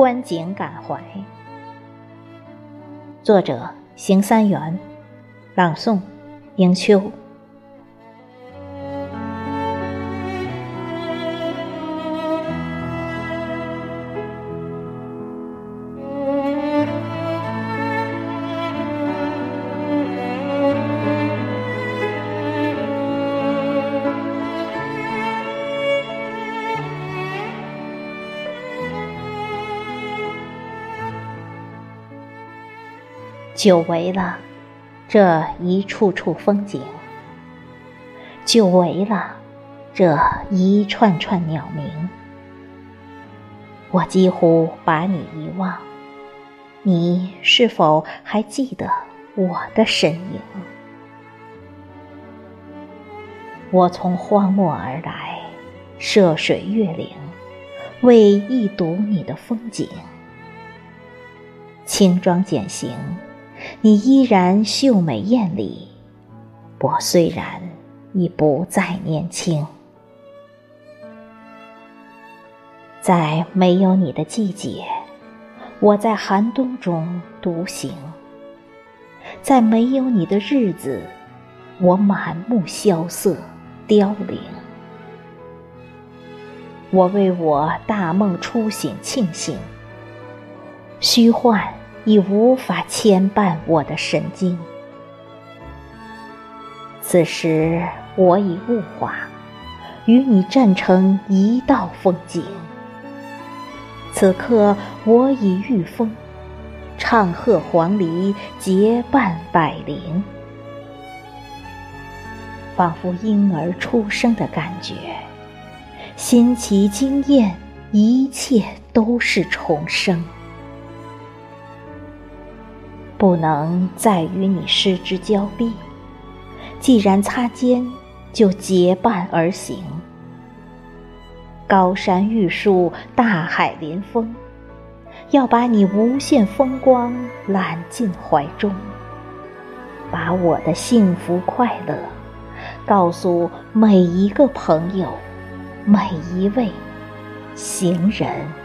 观景感怀。作者：邢三元，朗诵：迎秋。久违了这一处处风景，久违了这一串串鸟鸣，我几乎把你遗忘，你是否还记得我的身影？我从荒漠而来，涉水越岭，为一睹你的风景，轻装简行。你依然秀美艳丽，我虽然已不再年轻，在没有你的季节，我在寒冬中独行；在没有你的日子，我满目萧瑟凋零。我为我大梦初醒庆幸，虚幻。已无法牵绊我的神经。此时我已物化，与你站成一道风景。此刻我已御风，唱和黄鹂结伴百灵，仿佛婴儿出生的感觉，新奇惊艳，一切都是重生。不能再与你失之交臂，既然擦肩，就结伴而行。高山玉树，大海临风，要把你无限风光揽进怀中，把我的幸福快乐告诉每一个朋友，每一位行人。